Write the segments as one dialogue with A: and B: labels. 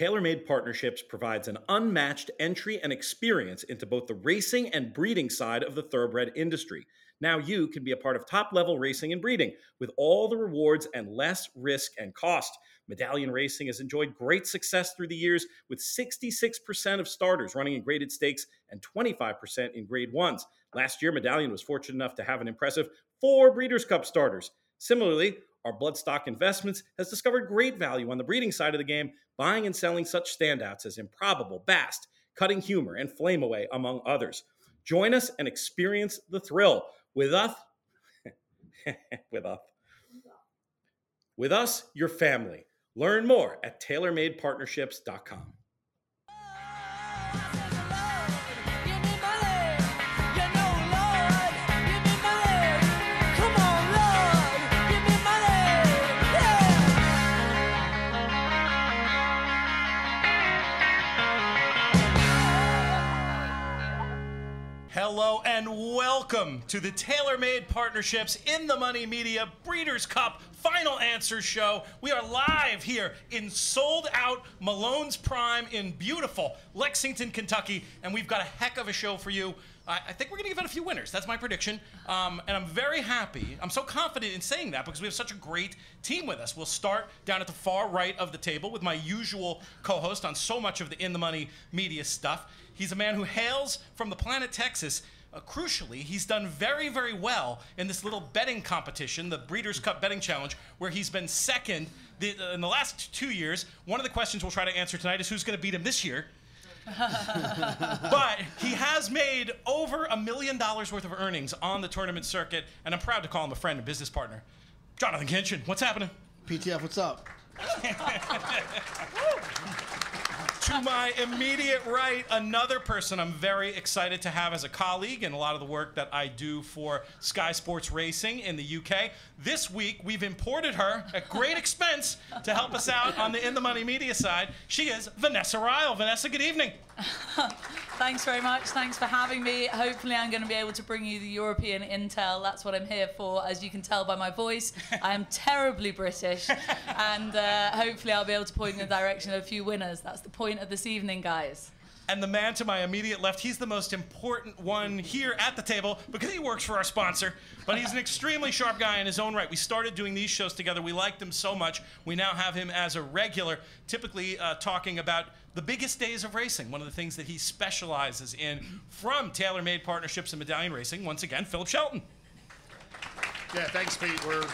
A: TaylorMade Partnerships provides an unmatched entry and experience into both the racing and breeding side of the thoroughbred industry. Now you can be a part of top level racing and breeding with all the rewards and less risk and cost. Medallion Racing has enjoyed great success through the years with 66% of starters running in graded stakes and 25% in grade ones. Last year, Medallion was fortunate enough to have an impressive four Breeders' Cup starters. Similarly, our Bloodstock Investments has discovered great value on the breeding side of the game, buying and selling such standouts as Improbable, Bast, Cutting Humor, and Flame Away, among others. Join us and experience the thrill with us. with us. With us, your family. Learn more at tailormadepartnerships.com.
B: welcome to the TaylorMade Partnerships in the Money Media Breeders' Cup Final Answer Show. We are live here in sold out Malone's Prime in beautiful Lexington, Kentucky, and we've got a heck of a show for you. I, I think we're going to give out a few winners. That's my prediction. Um, and I'm very happy. I'm so confident in saying that because we have such a great team with us. We'll start down at the far right of the table with my usual co host on so much of the In the Money media stuff. He's a man who hails from the planet Texas. Uh, crucially, he's done very, very well in this little betting competition, the Breeders' Cup Betting Challenge, where he's been second the, uh, in the last two years. One of the questions we'll try to answer tonight is who's going to beat him this year. but he has made over a million dollars worth of earnings on the tournament circuit, and I'm proud to call him a friend and business partner. Jonathan Kinchen, what's happening?
C: PTF, what's up?
B: to my immediate right, another person I'm very excited to have as a colleague in a lot of the work that I do for Sky Sports Racing in the UK. This week, we've imported her at great expense to help us out on the In the Money media side. She is Vanessa Ryle. Vanessa, good evening.
D: Thanks very much. Thanks for having me. Hopefully, I'm going to be able to bring you the European intel. That's what I'm here for. As you can tell by my voice, I am terribly British. And uh, hopefully, I'll be able to point in the direction of a few winners. That's the point of this evening, guys.
B: And the man to my immediate left, he's the most important one here at the table because he works for our sponsor. But he's an extremely sharp guy in his own right. We started doing these shows together. We liked him so much. We now have him as a regular, typically uh, talking about the biggest days of racing, one of the things that he specializes in from TaylorMade Partnerships and Medallion Racing. Once again, Philip Shelton.
E: Yeah, thanks, Pete. We're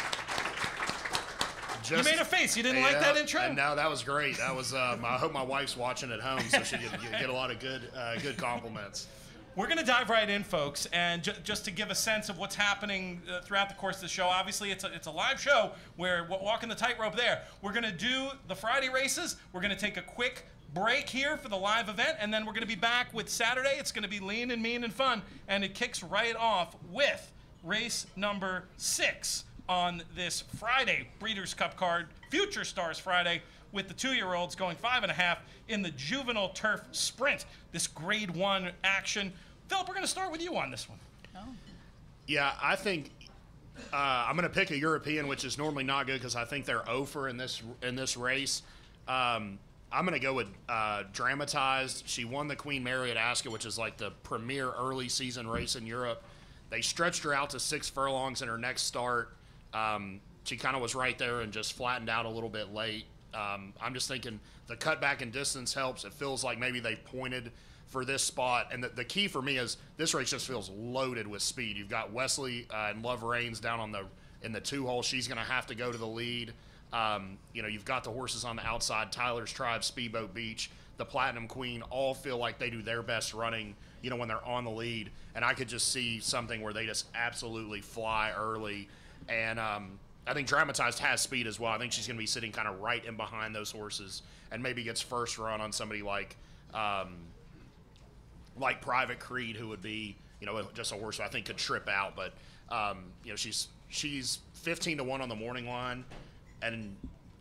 B: you made a face. You didn't yeah, like that intro?
E: No, that was great. That was. Um, I hope my wife's watching at home, so she get, get a lot of good, uh, good compliments.
B: We're going to dive right in, folks, and ju- just to give a sense of what's happening uh, throughout the course of the show. Obviously, it's a, it's a live show. We're walking the tightrope there. We're going to do the Friday races. We're going to take a quick break here for the live event, and then we're going to be back with Saturday. It's going to be lean and mean and fun, and it kicks right off with race number six on this Friday Breeders' Cup card, Future Stars Friday, with the two-year-olds going five and a half in the juvenile turf sprint. This Grade One action. Philip, we're going to start with you on this one. Oh.
E: Yeah, I think uh, I'm going to pick a European, which is normally not good because I think they're over in this in this race. Um, I'm going to go with uh, dramatized. She won the Queen Mary at Ascot, which is like the premier early season race in Europe. They stretched her out to six furlongs in her next start. Um, she kind of was right there and just flattened out a little bit late. Um, I'm just thinking the cutback in distance helps. It feels like maybe they pointed for this spot. And the, the key for me is this race just feels loaded with speed. You've got Wesley uh, and Love Reigns down on the in the two hole. She's going to have to go to the lead. Um, you know, you've got the horses on the outside. Tyler's Tribe, Speedboat Beach, the Platinum Queen all feel like they do their best running. You know, when they're on the lead, and I could just see something where they just absolutely fly early and um, I think Dramatized has speed as well. I think she's going to be sitting kind of right in behind those horses, and maybe gets first run on somebody like um, like Private Creed, who would be you know just a horse who I think could trip out. But um, you know she's she's 15 to one on the morning line, and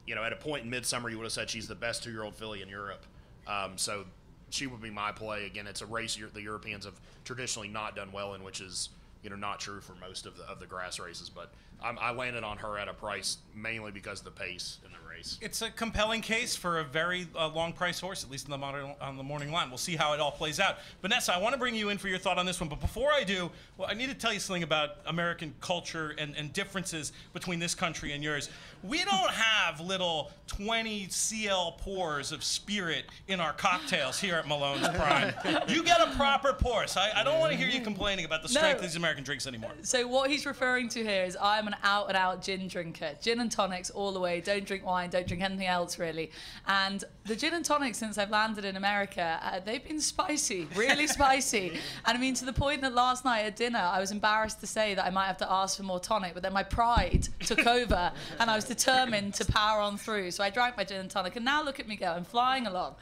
E: you know at a point in midsummer you would have said she's the best two year old filly in Europe. Um, so she would be my play. Again, it's a race the Europeans have traditionally not done well in, which is you know not true for most of the of the grass races. But I'm, I landed on her at a price mainly because of the pace in the race.
B: It's a compelling case for a very uh, long price horse, at least in the modern, on the morning line. We'll see how it all plays out. Vanessa, I want to bring you in for your thought on this one, but before I do, well, I need to tell you something about American culture and, and differences between this country and yours. We don't have little 20 CL pours of spirit in our cocktails here at Malone's Prime. you get a proper pour. So I, I don't want to hear you complaining about the strength
D: No.
B: of these American drinks anymore.
D: So what he's referring to here is I'm an out and out gin drinker. Gin and tonics all the way. Don't drink wine. Don't drink anything else really. And the gin and tonics since I've landed in America, uh, they've been spicy, really spicy. And I mean to the point that last night at dinner I was embarrassed to say that I might have to ask for more tonic, but then my pride took over and I was determined to power on through. So I drank my gin and tonic, and now look at me go. I'm flying along,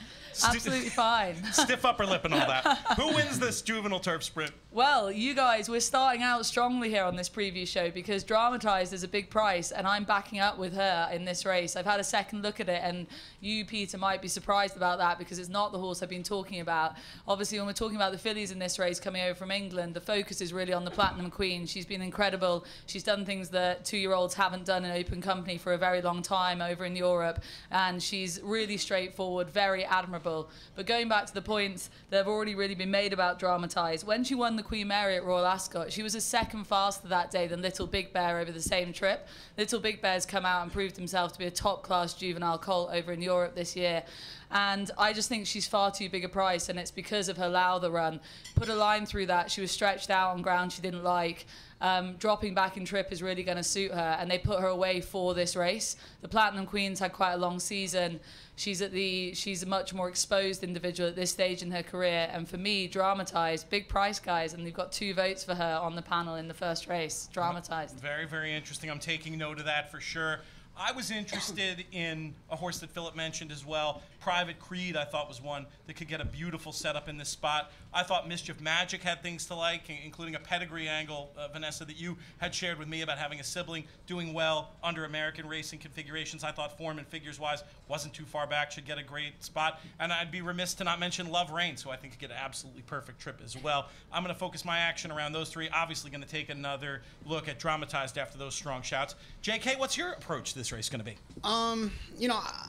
D: absolutely fine.
B: Stiff upper lip and all that. Who wins this juvenile turf sprint?
D: Well, you guys, we're starting out strongly here on this preview show because dramatized is a big price, and I'm backing up with her in this race. I've had a second look at it, and you, Peter, might be surprised about that because it's not the horse I've been talking about. Obviously, when we're talking about the fillies in this race coming over from England, the focus is really on the Platinum Queen. She's been incredible. She's done things that two-year-olds haven't done in open company for a very long time over in Europe, and she's really straightforward, very admirable. But going back to the points that have already really been made about dramatized, when she won the Queen Mary at Royal Ascot, she was a second faster that day than Little Big Bear over the same trip. Little Big Bear's come out and proved himself to be a top class juvenile colt over in Europe this year. And I just think she's far too big a price, and it's because of her Lowther run. Put a line through that. She was stretched out on ground she didn't like. Um, dropping back in trip is really going to suit her, and they put her away for this race. The Platinum Queen's had quite a long season. She's at the she's a much more exposed individual at this stage in her career, and for me, dramatized, big price guys, and they've got two votes for her on the panel in the first race. Dramatized.
B: Very, very interesting. I'm taking note of that for sure. I was interested in a horse that Philip mentioned as well. Private Creed, I thought was one that could get a beautiful setup in this spot. I thought Mischief Magic had things to like, including a pedigree angle, uh, Vanessa, that you had shared with me about having a sibling doing well under American racing configurations. I thought form and figures wise wasn't too far back, should get a great spot. And I'd be remiss to not mention Love Rain, who I think could get an absolutely perfect trip as well. I'm going to focus my action around those three. Obviously, going to take another look at dramatized after those strong shouts. JK, what's your approach to this race going to be?
C: Um, you know, I,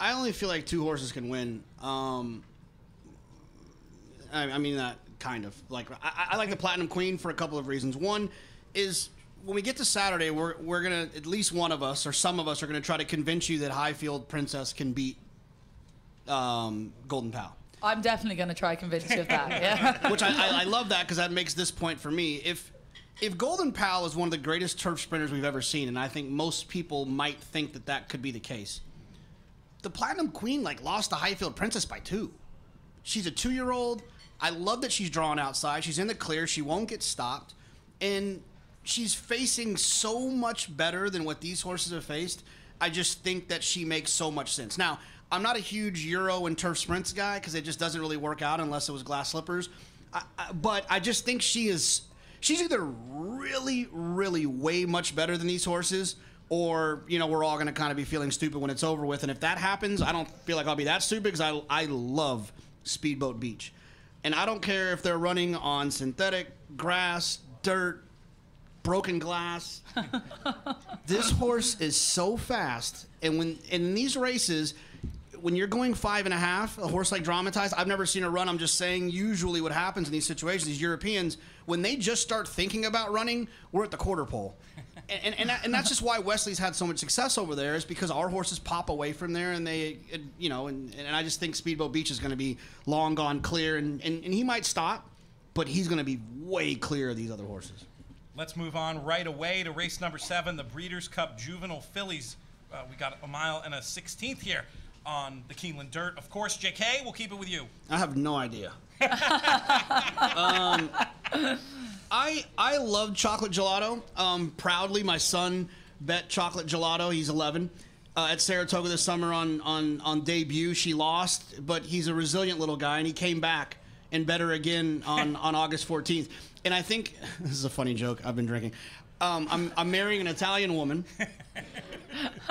C: I only feel like two horses can win. Um, I, I mean that kind of like I, I like the Platinum Queen for a couple of reasons. One is when we get to Saturday, we're we're gonna at least one of us or some of us are gonna try to convince you that Highfield Princess can beat um, Golden Pal.
D: I'm definitely going to try convince you of that. Yeah.
C: which I, I, I love that because that makes this point for me. If if Golden Pal is one of the greatest turf sprinters we've ever seen, and I think most people might think that that could be the case, the Platinum Queen like lost the Highfield Princess by two. She's a two year old. I love that she's drawn outside. She's in the clear. She won't get stopped, and she's facing so much better than what these horses have faced. I just think that she makes so much sense. Now, I'm not a huge Euro and turf sprints guy because it just doesn't really work out unless it was glass slippers. I, I, but I just think she is. She's either really, really way much better than these horses, or you know we're all going to kind of be feeling stupid when it's over with. And if that happens, I don't feel like I'll be that stupid because I I love Speedboat Beach, and I don't care if they're running on synthetic grass, dirt, broken glass. this horse is so fast, and when in these races, when you're going five and a half, a horse like dramatized, I've never seen her run. I'm just saying, usually what happens in these situations, these Europeans, when they just start thinking about running, we're at the quarter pole. And, and, and, that- and that's just why Wesley's had so much success over there is because our horses pop away from there and they, you know, and, and I just think Speedboat Beach is going to be long gone clear and, and, and he might stop, but he's going to be way clear of these other horses.
B: Let's move on right away to race number seven, the Breeders' Cup Juvenile Fillies. Uh, we got a mile and a 16th here on the Keeneland Dirt. Of course, JK, we'll keep it with you.
C: I have no idea. um, I I love chocolate gelato. Um, proudly, my son bet chocolate gelato. He's 11 uh, at Saratoga this summer on on on debut. She lost, but he's a resilient little guy, and he came back and bet her again on on August 14th. And I think this is a funny joke. I've been drinking. Um, I'm I'm marrying an Italian woman.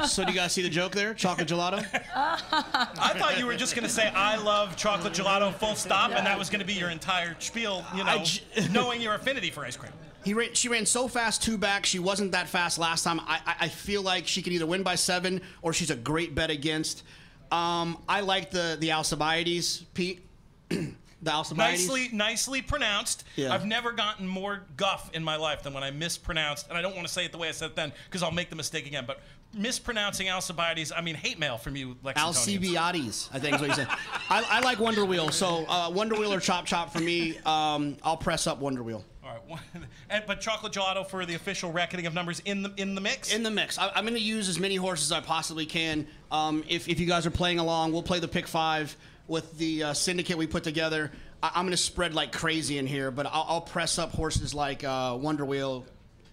C: So do you guys see the joke there? Chocolate gelato.
B: I thought you were just going to say, I love chocolate gelato, full stop, and that was going to be your entire spiel, you know, knowing your affinity for ice cream.
C: He ran, she ran so fast two back. She wasn't that fast last time. I, I, I feel like she can either win by seven or she's a great bet against. Um, I like the the Alcibiades, Pete. the Alcibiades.
B: Nicely, nicely pronounced.
C: Yeah.
B: I've never gotten more guff in my life than when I mispronounced, and I don't want to say it the way I said it then because I'll make the mistake again. But mispronouncing Alcibiades, I mean hate mail from you, Lexingtonians.
C: Alcibiades, I think is what you said. I, I like Wonder Wheel, so uh, Wonder Wheel or Chop Chop for me. Um, I'll press up Wonder Wheel.
B: All right, and, but chocolate gelato for the official reckoning of numbers in the in the mix.
C: In the mix. I, I'm going to use as many horses as I possibly can. Um, if, if you guys are playing along, we'll play the pick five with the uh, syndicate we put together. I, I'm going to spread like crazy in here, but I'll, I'll press up horses like uh, Wonder Wheel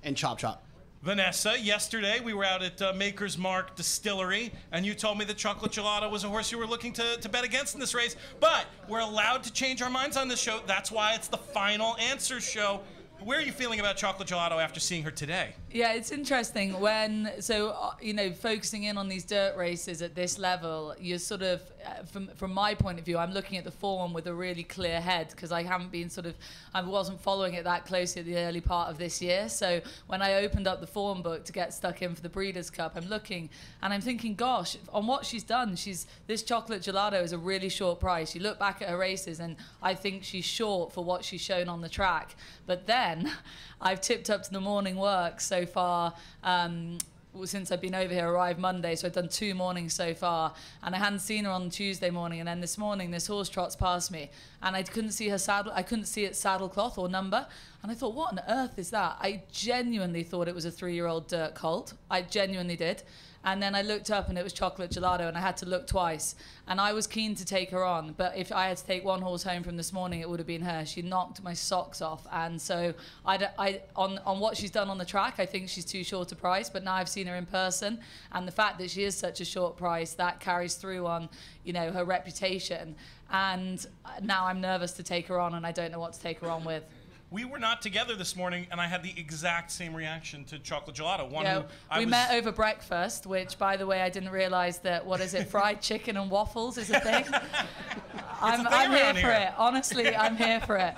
C: and Chop Chop.
B: Vanessa, yesterday we were out at uh, Maker's Mark Distillery, and you told me that Chocolate Gelato was a horse you were looking to, to bet against in this race. But we're allowed to change our minds on this show. That's why it's the final answer show. Where are you feeling about Chocolate Gelato after seeing her today?
D: Yeah, it's interesting when so uh, you know focusing in on these dirt races at this level, you're sort of uh, from from my point of view, I'm looking at the form with a really clear head because I haven't been sort of I wasn't following it that closely at the early part of this year. So when I opened up the form book to get stuck in for the Breeders' Cup, I'm looking and I'm thinking, gosh, on what she's done, she's this chocolate gelato is a really short price. You look back at her races and I think she's short for what she's shown on the track. But then I've tipped up to the morning work so far. Um, since I've been over here, arrived Monday, so I've done two mornings so far, and I hadn't seen her on Tuesday morning, and then this morning this horse trots past me, and I couldn't see her saddle, I couldn't see its saddle cloth or number, and I thought, what on earth is that? I genuinely thought it was a three-year-old dirt colt. I genuinely did. And then I looked up and it was chocolate gelato, and I had to look twice. And I was keen to take her on, but if I had to take one horse home from this morning, it would have been her. She knocked my socks off, and so I, I- on on what she's done on the track, I think she's too short a price. But now I've seen her in person, and the fact that she is such a short price that carries through on you know her reputation. And now I'm nervous to take her on, and I don't know what to take her on with.
B: We were not together this morning, and I had the exact same reaction to Chocolate Gelato. One
D: Yeah, we met over breakfast, which, by the way, I didn't realize that what is it, fried chicken and waffles is a thing. I'm,
B: thing
D: I'm here
B: around
D: for it. Honestly, I'm here for it.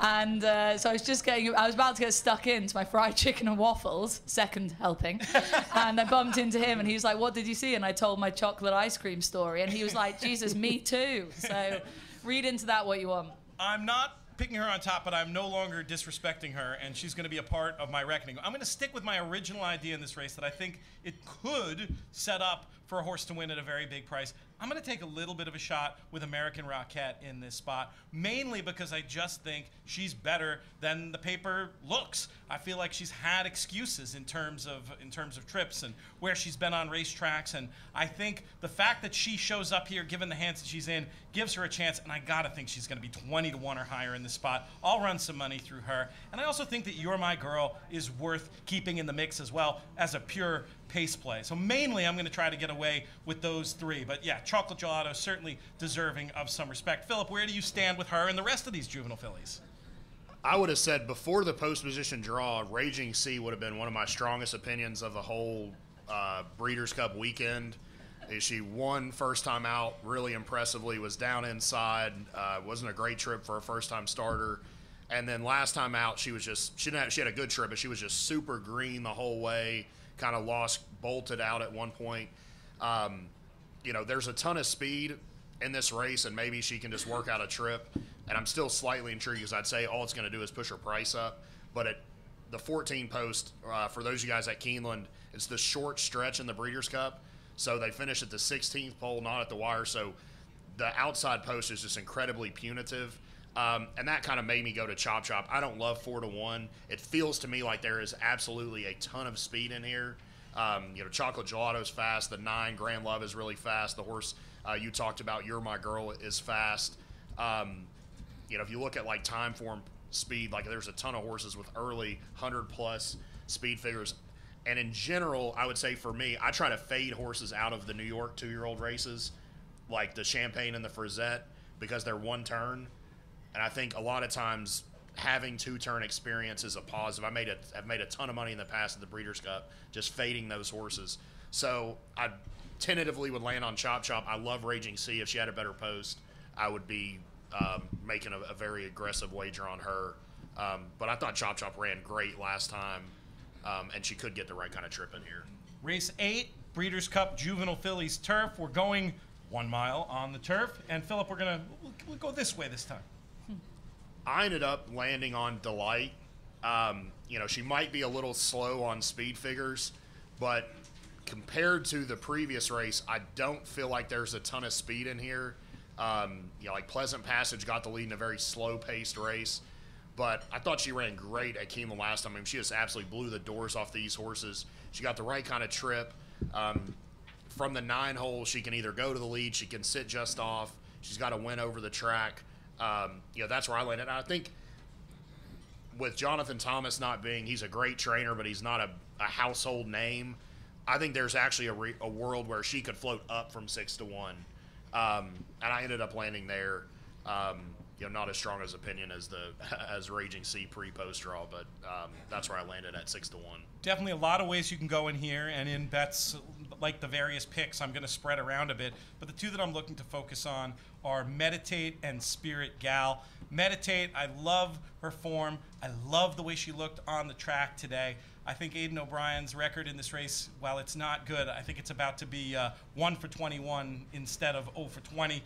D: And uh, so I was just getting, I was about to get stuck into my fried chicken and waffles, second helping, and I bumped into him, and he was like, "What did you see?" And I told my chocolate ice cream story, and he was like, "Jesus, me too." So read into that what you want.
B: I'm not picking her on top, but I'm no longer disrespecting her, and she's going to be a part of my reckoning. I'm going to stick with my original idea in this race that I think it could set up for a horse to win at a very big price. I'm going to take a little bit of a shot with American Rocket in this spot, mainly because I just think she's better than the paper looks. I feel like she's had excuses in terms of in terms of trips and where she's been on racetracks, and I think the fact that she shows up here, given the hands that she's in, gives her a chance. And I gotta think she's going to be 20 to one or higher in this spot. I'll run some money through her, and I also think that You're My Girl is worth keeping in the mix as well as a pure pace play. So mainly, I'm going to try to get away with those three. But yeah, Chocolate Gelato certainly deserving of some respect. Philip, where do you stand with her and the rest of these juvenile fillies?
E: I would have said before the post position draw, Raging Sea would have been one of my strongest opinions of the whole uh, Breeders' Cup weekend. She won first time out really impressively, was down inside, uh, wasn't a great trip for a first time starter. And then last time out, she was just she didn't have, she had a good trip, but she was just super green the whole way. Kind of lost, bolted out at one point. Um, you know, there's a ton of speed in this race, and maybe she can just work out a trip. And I'm still slightly intrigued because I'd say all it's going to do is push her price up. But at the 14 post, uh, for those of you guys at Keeneland, it's the short stretch in the Breeders' Cup. So they finish at the 16th pole, not at the wire. So the outside post is just incredibly punitive. Um, and that kind of made me go to Chop Chop. I don't love four to one. It feels to me like there is absolutely a ton of speed in here. Um, you know, Chocolate Gelato's fast. The nine Grand Love is really fast. The horse uh, you talked about, You're My Girl, is fast. Um, you know, if you look at like Timeform speed, like there's a ton of horses with early 100 plus speed figures. And in general, I would say for me, I try to fade horses out of the New York two year old races, like the Champagne and the Frizette, because they're one turn. And I think a lot of times having two turn experience is a positive. I made a, I've made a ton of money in the past at the Breeders' Cup just fading those horses. So I tentatively would land on Chop Chop. I love Raging Sea. If she had a better post, I would be um, making a, a very aggressive wager on her. Um, but I thought Chop Chop ran great last time, um, and she could get the right kind of trip in here.
B: Race eight, Breeders' Cup Juvenile Fillies Turf. We're going one mile on the turf, and Philip, we're gonna we'll, we'll go this way this time.
E: I ended up landing on Delight. Um, you know, she might be a little slow on speed figures, but compared to the previous race, I don't feel like there's a ton of speed in here. Um, you know, like Pleasant Passage got the lead in a very slow paced race, but I thought she ran great at Keeneland last time. I mean, she just absolutely blew the doors off these horses. She got the right kind of trip. Um, from the nine hole, she can either go to the lead, she can sit just off. She's got a win over the track. Um, you know, that's where I landed. I think with Jonathan Thomas not being, he's a great trainer, but he's not a, a household name. I think there's actually a, re, a world where she could float up from six to one, um, and I ended up landing there. Um, you know, not as strong as opinion as the as Raging Sea pre post draw, but um, that's where I landed at six to one.
B: Definitely a lot of ways you can go in here, and in bets like the various picks, I'm going to spread around a bit. But the two that I'm looking to focus on are Meditate and Spirit Gal. Meditate, I love her form. I love the way she looked on the track today. I think Aidan O'Brien's record in this race, while it's not good, I think it's about to be uh, 1 for 21 instead of 0 for 20.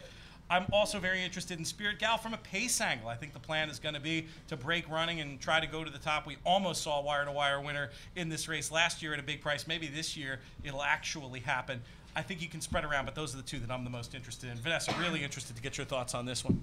B: I'm also very interested in Spirit Gal from a pace angle. I think the plan is going to be to break running and try to go to the top. We almost saw a wire to wire winner in this race last year at a big price. Maybe this year it'll actually happen. I think you can spread around, but those are the two that I'm the most interested in. Vanessa, really interested to get your thoughts on this one.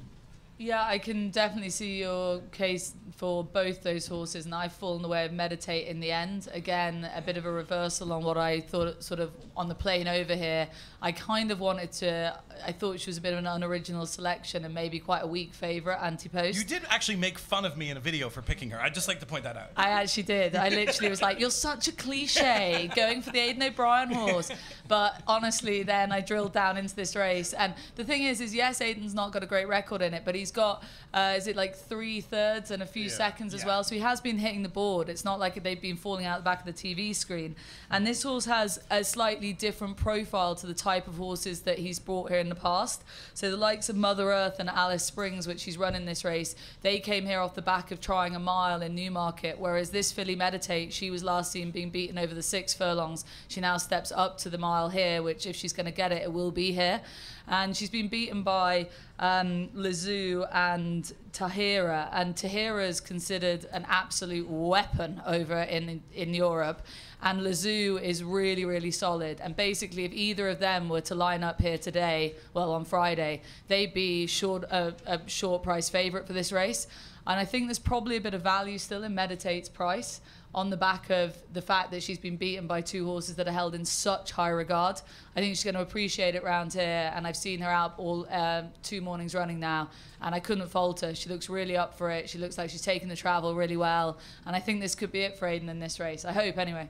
D: Yeah, I can definitely see your case for both those horses, and I've fallen the way of meditate in the end. Again, a bit of a reversal on what I thought, sort of on the plane over here. I kind of wanted to, I thought she was a bit of an unoriginal selection and maybe quite a weak favourite, anti post.
B: You did actually make fun of me in a video for picking her. I'd just like to point that out.
D: I actually did. I literally was like, "You're such a cliche, going for the Aidan O'Brien horse." But honestly, then I drilled down into this race, and the thing is, is yes, Aidan's not got a great record in it, but he's got, uh, is it like three thirds and a few seconds as
B: Yeah.
D: well? So he has been hitting the board. It's not like they've been falling out the back of the TV screen. And this horse has a slightly different profile to the type of horses that he's brought here in the past. So the likes of Mother Earth and Alice Springs, which she's run in this race, they came here off the back of trying a mile in Newmarket. Whereas this filly Meditate, she was last seen being beaten over the six furlongs. She now steps up to the mile here, which if she's going to get it, it will be here. And she's been beaten by um, Lezoo and Tahiyra, and Tahiyra is considered an absolute weapon over in in Europe, and Lezoo is really really solid. And basically, if either of them were to line up here today, well on Friday, they'd be short a, a short price favourite for this race. And I think there's probably a bit of value still in Meditate's price on the back of the fact that she's been beaten by two horses that are held in such high regard. I think she's going to appreciate it round here, and I've seen her out all um, two mornings running now, and I couldn't fault her. She looks really up for it. She looks like she's taking the travel really well, and I think this could be it for Aidan in this race. I hope, anyway.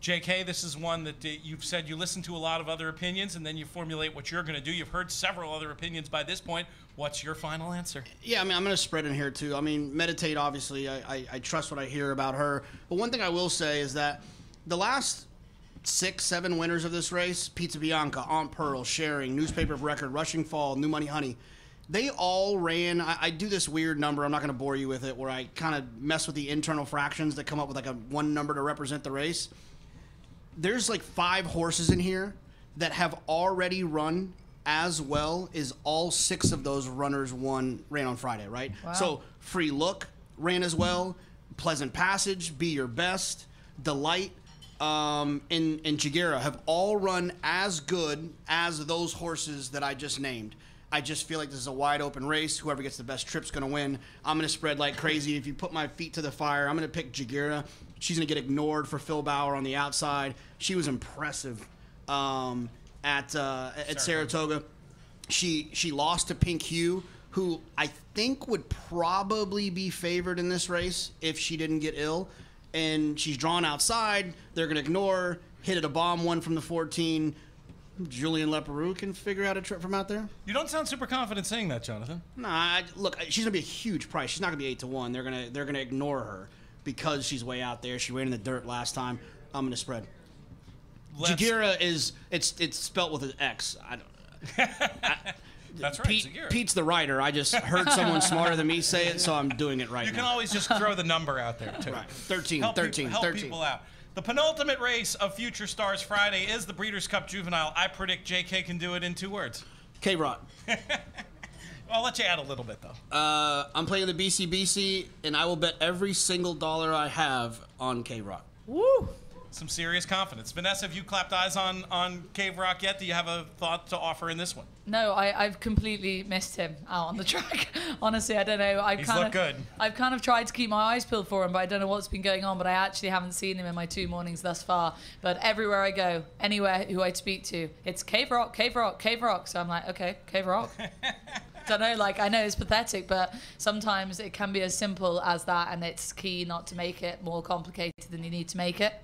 B: JK, this is one that uh, you've said you listen to a lot of other opinions and then you formulate what you're going to do. You've heard several other opinions by this point. What's your final answer?
C: Yeah, I mean, I'm going to spread in here too. I mean, meditate. Obviously, I, I, I trust what I hear about her. But one thing I will say is that the last six, seven winners of this race: Pizza Bianca, Aunt Pearl, Sharing, Newspaper of Record, Rushing Fall, New Money Honey. They all ran. I, I do this weird number. I'm not going to bore you with it, where I kind of mess with the internal fractions that come up with like a one number to represent the race there's like five horses in here that have already run as well as all six of those runners won ran on Friday, right?
D: Wow.
C: So free look ran as well, pleasant passage, be your best, delight, um, and and Jagera have all run as good as those horses that I just named. I just feel like this is a wide open race. Whoever gets the best trip's going to win. I'm going to spread like crazy. If you put my feet to the fire, I'm going to pick Jagera. She's going to get ignored for Phil Bauer on the outside. She was impressive um, at uh, at Saratoga. She she lost to Pink Hue, who I think would probably be favored in this race if she didn't get ill. And she's drawn outside. They're going to ignore her. Hit at a bomb one from the 14. Julien Leparoux can figure out a trip from out there.
B: You don't sound super confident saying that, Jonathan.
C: Nah, I, look, she's gonna be a huge price. She's not gonna be eight to one. They're gonna they're gonna ignore her because she's way out there. She ran in the dirt last time. I'm gonna spread.
B: Let's-
C: Jagira is it's it's spelt with an X. I don't.
B: That's right.
C: Pete,
B: Zaguirre.
C: Pete's the writer. I just heard someone smarter than me say it, so I'm doing it right
B: You can
C: now.
B: always just throw the number out there too.
C: Right. 13,
B: help
C: 13,
B: people, help
C: 13.
B: people out. The penultimate race of Future Stars Friday is the Breeders' Cup Juvenile. I predict JK can do it in two words.
C: Cave Rock.
B: I'll let you add a little bit though.
C: Uh, I'm playing the BCBC, and I will bet every single dollar I have on Cave Rock.
B: Woo! Some serious confidence. Vanessa, have you clapped eyes on on Cave Rock yet? Do you have a thought to offer in this one?
D: No, I, I've completely missed him out on the track. Honestly, I don't know. I've
B: He's
D: kind
B: looked
D: of,
B: good.
D: I've kind of tried to keep my eyes peeled for him, but I don't know what's been going on. But I actually haven't seen him in my two mornings thus far. But everywhere I go, anywhere who I speak to, it's Cave Rock, Cave Rock, Cave Rock. So I'm like, okay, Cave Rock. don't know. Like I know it's pathetic, but sometimes it can be as simple as that, and it's key not to make it more complicated than you need to make it.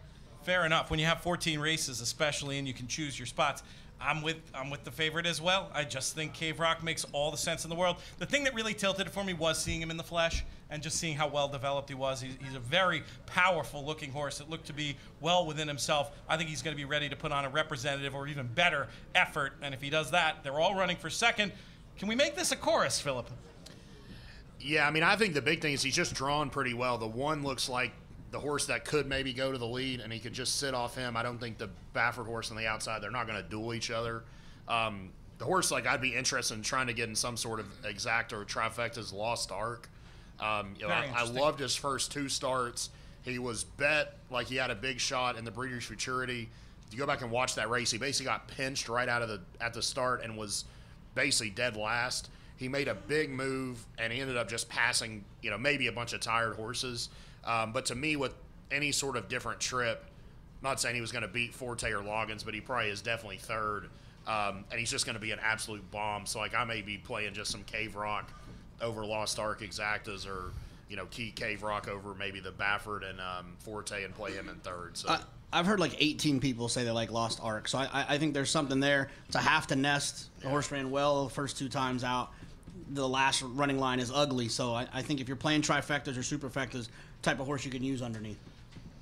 B: Fair enough. When you have 14 races, especially, and you can choose your spots, I'm with I'm with the favorite as well. I just think Cave Rock makes all the sense in the world. The thing that really tilted it for me was seeing him in the flesh and just seeing how well developed he was. He's, he's a very powerful looking horse that looked to be well within himself. I think he's going to be ready to put on a representative or even better effort. And if he does that, they're all running for second. Can we make this a chorus, Philip?
E: Yeah, I mean, I think the big thing is he's just drawn pretty well. The one looks like the horse that could maybe go to the lead, and he could just sit off him. I don't think the Baffert horse on the outside, they're not going to duel each other. Um, the horse, like, I'd be interested in trying to get in some sort of exact or trifecta's Lost Ark. Um, you know, I, I loved his first two starts. He was bet like he had a big shot in the Breeders' Futurity. If you go back and watch that race, he basically got pinched right out of the at the start and was basically dead last. He made a big move and he ended up just passing, you know, maybe a bunch of tired horses. Um, but to me, with any sort of different trip, I'm not saying he was going to beat Forte or Loggins, but he probably is definitely third. Um, and he's just going to be an absolute bomb. So like I may be playing just some Cave Rock over Lost Ark Exactas or you know Key Cave Rock over maybe the Baffert and um, Forte and play him in third. So
C: I, I've heard like 18 people say they like Lost Ark, so I, I, think there's something there. It's a half to nest. The horse ran well first two times out. The last running line is ugly, so I, I think if you're playing trifectas or superfectas, type of horse you can use underneath.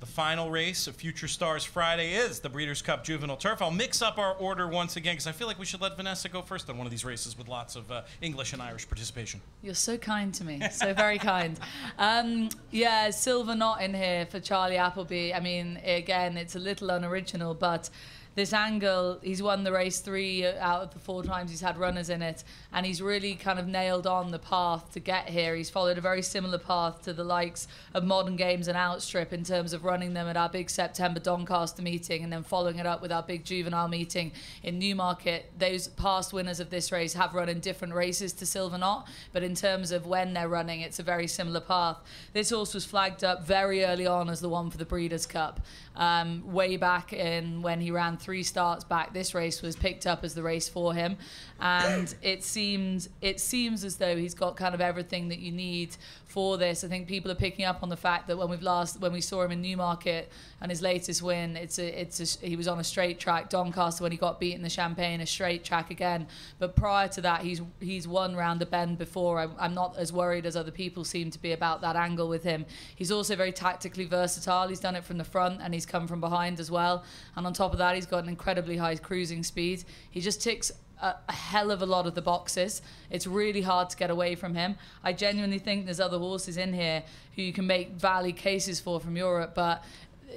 B: The final race of Future Stars Friday is the Breeders' Cup Juvenile Turf. I'll mix up our order once again because I feel like we should let Vanessa go first on one of these races with lots of uh, English and Irish participation.
D: You're so kind to me, so very kind. Um, yeah, silver knot in here for Charlie Appleby. I mean, again, it's a little unoriginal, but this angle, he's won the race three out of the four times he's had runners in it, and he's really kind of nailed on the path to get here. He's followed a very similar path to the likes of Modern Games and Outstrip in terms of running them at our big September Doncaster meeting and then following it up with our big juvenile meeting in Newmarket. Those past winners of this race have run in different races to Silver Knot, but in terms of when they're running, it's a very similar path. This horse was flagged up very early on as the one for the Breeders' Cup. Um, way back in when he ran three starts back, this race was picked up as the race for him, and it seemed it seems as though he's got kind of everything that you need for this. I think people are picking up on the fact that when we've last when we saw him in Newmarket and his latest win, it's a it's a, he was on a straight track. Doncaster when he got beaten the Champagne, a straight track again. But prior to that, he's he's won round the bend before. I'm, I'm not as worried as other people seem to be about that angle with him. He's also very tactically versatile. He's done it from the front and he's come from behind as well. And on top of that, he's got an incredibly high cruising speed. He just ticks a, a hell of a lot of the boxes. It's really hard to get away from him. I genuinely think there's other horses in here who you can make valid cases for from Europe, but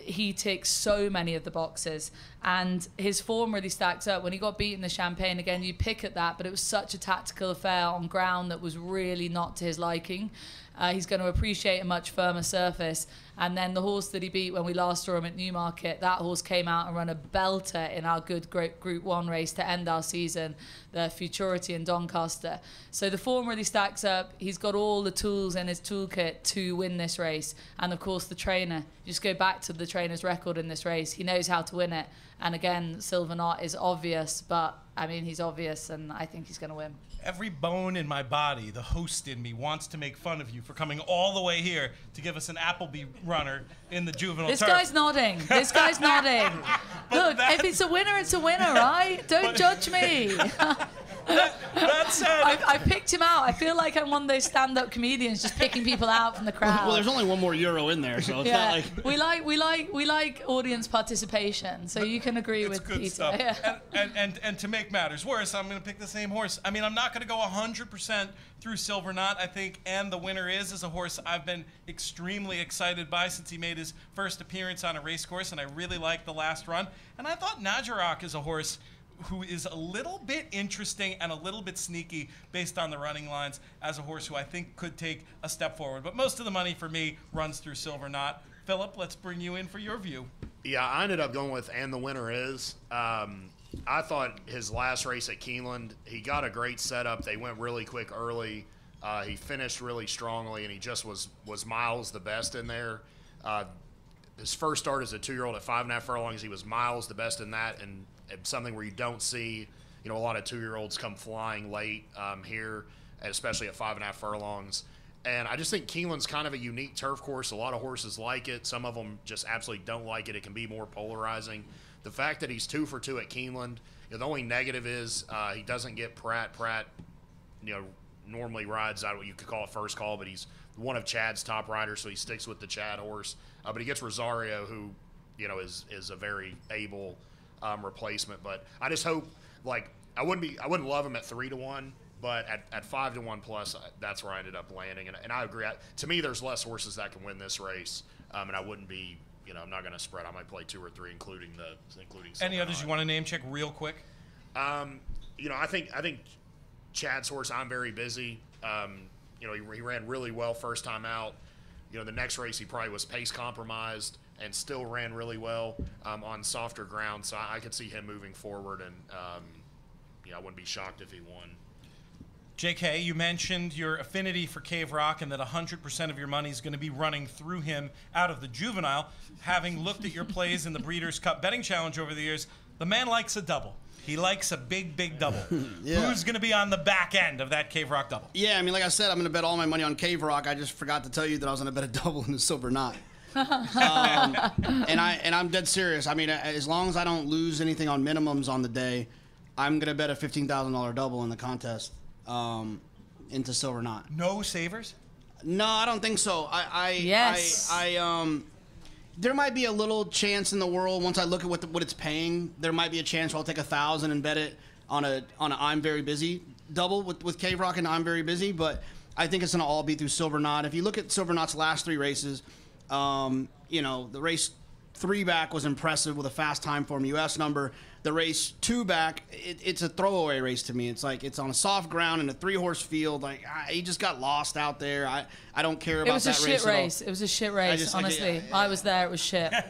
D: he ticks so many of the boxes and his form really stacks up when he got beaten the champagne again you pick at that but it was such a tactical affair on ground that was really not to his liking uh, he's going to appreciate a much firmer surface. And then the horse that he beat when we last saw him at Newmarket that horse came out and ran a belter in our good group one race to end our season the Futurity in Doncaster. So the form really stacks up. He's got all the tools in his toolkit to win this race. And of course the trainer. Just go back to the trainer's record in this race. He knows how to win it. And again Silver Knot is obvious but I mean he's obvious and I think he's going to win
B: Every bone in my body, the host in me, wants to make fun of you for coming all the way here to give us an Appleby runner in the juvenile
D: This
B: turf.
D: guy's nodding. This guy's nodding. Look, if it's a winner, it's a winner, right? Don't judge me.
B: that said,
D: I, I picked picked him out. I feel like I'm one of those stand-up comedians just picking people out from the crowd.
C: Well, there's only one more euro in there, so it's
D: yeah,
C: not like.
D: we like we like we like audience participation, so you can agree with it.
B: It's
D: with
B: good
D: Peter.
B: stuff.
D: Yeah.
B: And, and, and, and to make matters worse, I'm going to pick the same horse. I mean, I'm not going to go 100% through Silver Knot, I think, and the winner is, is a horse I've been extremely excited by since he made his first appearance on a race course, and I really liked the last run. And I thought Najarok is a horse who is a little bit interesting and a little bit sneaky based on the running lines as a horse who I think could take a step forward. But most of the money for me runs through Silver Knot. Philip, let's bring you in for your view.
E: Yeah, I ended up going with and the winner is. Um, I thought his last race at Keeneland, he got a great setup. They went really quick early. Uh, he finished really strongly, and he just was was miles the best in there. Uh, his first start as a two year old at five and a half furlongs, he was miles the best in that, and, something where you don't see, you know, a lot of two year olds come flying late um, here, especially at five and a half furlongs. And I just think Keeneland's kind of a unique turf course. A lot of horses like it. Some of them just absolutely don't like it. It can be more polarizing. The fact that he's two for two at Keeneland, you know, the only negative is uh, he doesn't get Prat. Prat, you know, normally rides out what you could call a first call, but he's one of Chad's top riders, so he sticks with the Chad horse. Uh, but he gets Rosario, who, you know, is is a very able um, replacement. But I just hope, like, I wouldn't be, I wouldn't love him at three to one, but at, at five to one plus, uh, that's where I ended up landing. And, and I agree. I, to me, there's less horses that can win this race, um, and I wouldn't be, you know, I'm not going to spread. I might play two or three, including the including.
B: Any others you want to name check real quick?
E: Um, you know, I think I think Chad's horse. I'm very busy. Um, you know, he, he ran really well first time out. You know, the next race he probably was pace compromised and still ran really well um, on softer ground. So I, I could see him moving forward, and um, you know, I wouldn't be shocked if he won.
B: JK, you mentioned your affinity for Cave Rock and that 100% of your money is going to be running through him out of the juvenile. Having looked at your plays in the Breeders' Cup Betting Challenge over the years, the man likes a double. He likes a big, big double.
C: Yeah.
B: Who's going to be on the back end of that Cave Rock double?
C: Yeah, I mean, like I said, I'm going to bet all my money on Cave Rock. I just forgot to tell you that I was going to bet a double in the Silver Knot. um, and I and I'm dead serious. I mean, as long as I don't lose anything on minimums on the day, I'm going to bet a fifteen thousand dollar double in the contest um, into Silver Knot.
B: No savers?
C: No, I don't think so. I, I
D: Yes.
C: I, I um there might be a little chance in the world once I look at what the, what it's paying. There might be a chance where I'll take a thousand and bet it on a on a I'm very busy double with with Cave Rock and I'm very busy. But I think it's gonna all be through Silver Knot. If you look at Silver Knot's last three races, um, you know the race three back was impressive with a fast Timeform US number. The race two back, it, it's a throwaway race to me. It's like it's on a soft ground in a three horse field. Like I, he just got lost out there. I, I don't care about
D: It was a
C: that
D: shit
C: race.
D: race. It was a shit race.
C: just- I-
D: honestly,
C: yeah,
D: I was there. It was shit.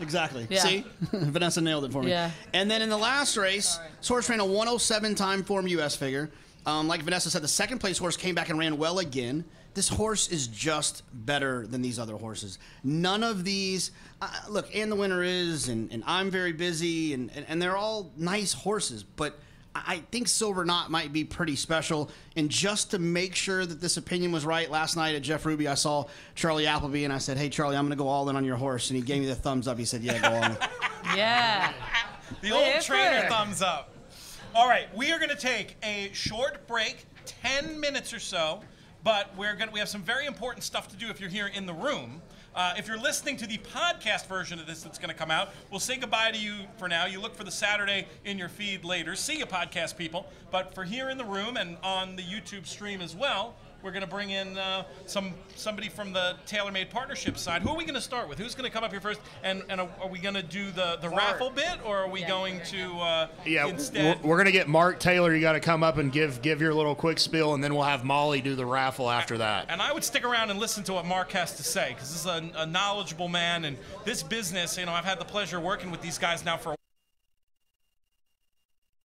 C: Exactly.
D: Yeah.
C: See, Vanessa nailed it for me.
D: Yeah.
C: And then in the last race, this horse ran a 107 Timeform U.S. figure. Um, like Vanessa said, the second place horse came back and ran well again. This horse is just better than these other horses. None of these, uh, look, and the winner is, and, and I'm very busy, and, and, and they're all nice horses, but I I think Silver Knot might be pretty special. And just to make sure that this opinion was right, last night at Jeff Ruby, I saw Charlie Appleby, and I said, "Hey, Charlie, I'm going to go all in on your horse." And he gave me the thumbs up. He said, "Yeah, go all in."
D: Yeah.
B: The old
D: here
B: trainer thumbs up. All right, we are going to take a short break, 10 minutes or so, but we're to we have some very important stuff to do if you're here in the room. Uh, if you're listening to the podcast version of this that's going to come out, we'll say goodbye to you for now. You look for the Saturday in your feed later. See you, podcast people. But for here in the room and on the YouTube stream as well, we're going to bring in uh, some somebody from the TaylorMade partnership side. Who are we going to start with? Who's going to come up here first? And, and are, are we going to do the, the raffle bit, or are we
D: Yeah,
B: going to uh,
E: Yeah,
B: instead?
E: we're, we're gonna get Mark Taylor. You got to come up and give give your little quick spiel, and then we'll have Molly do the raffle after that.
B: And I would stick around and listen to what Mark has to say because this is a, a knowledgeable man. And this business, you know, I've had the pleasure of working with these guys now for a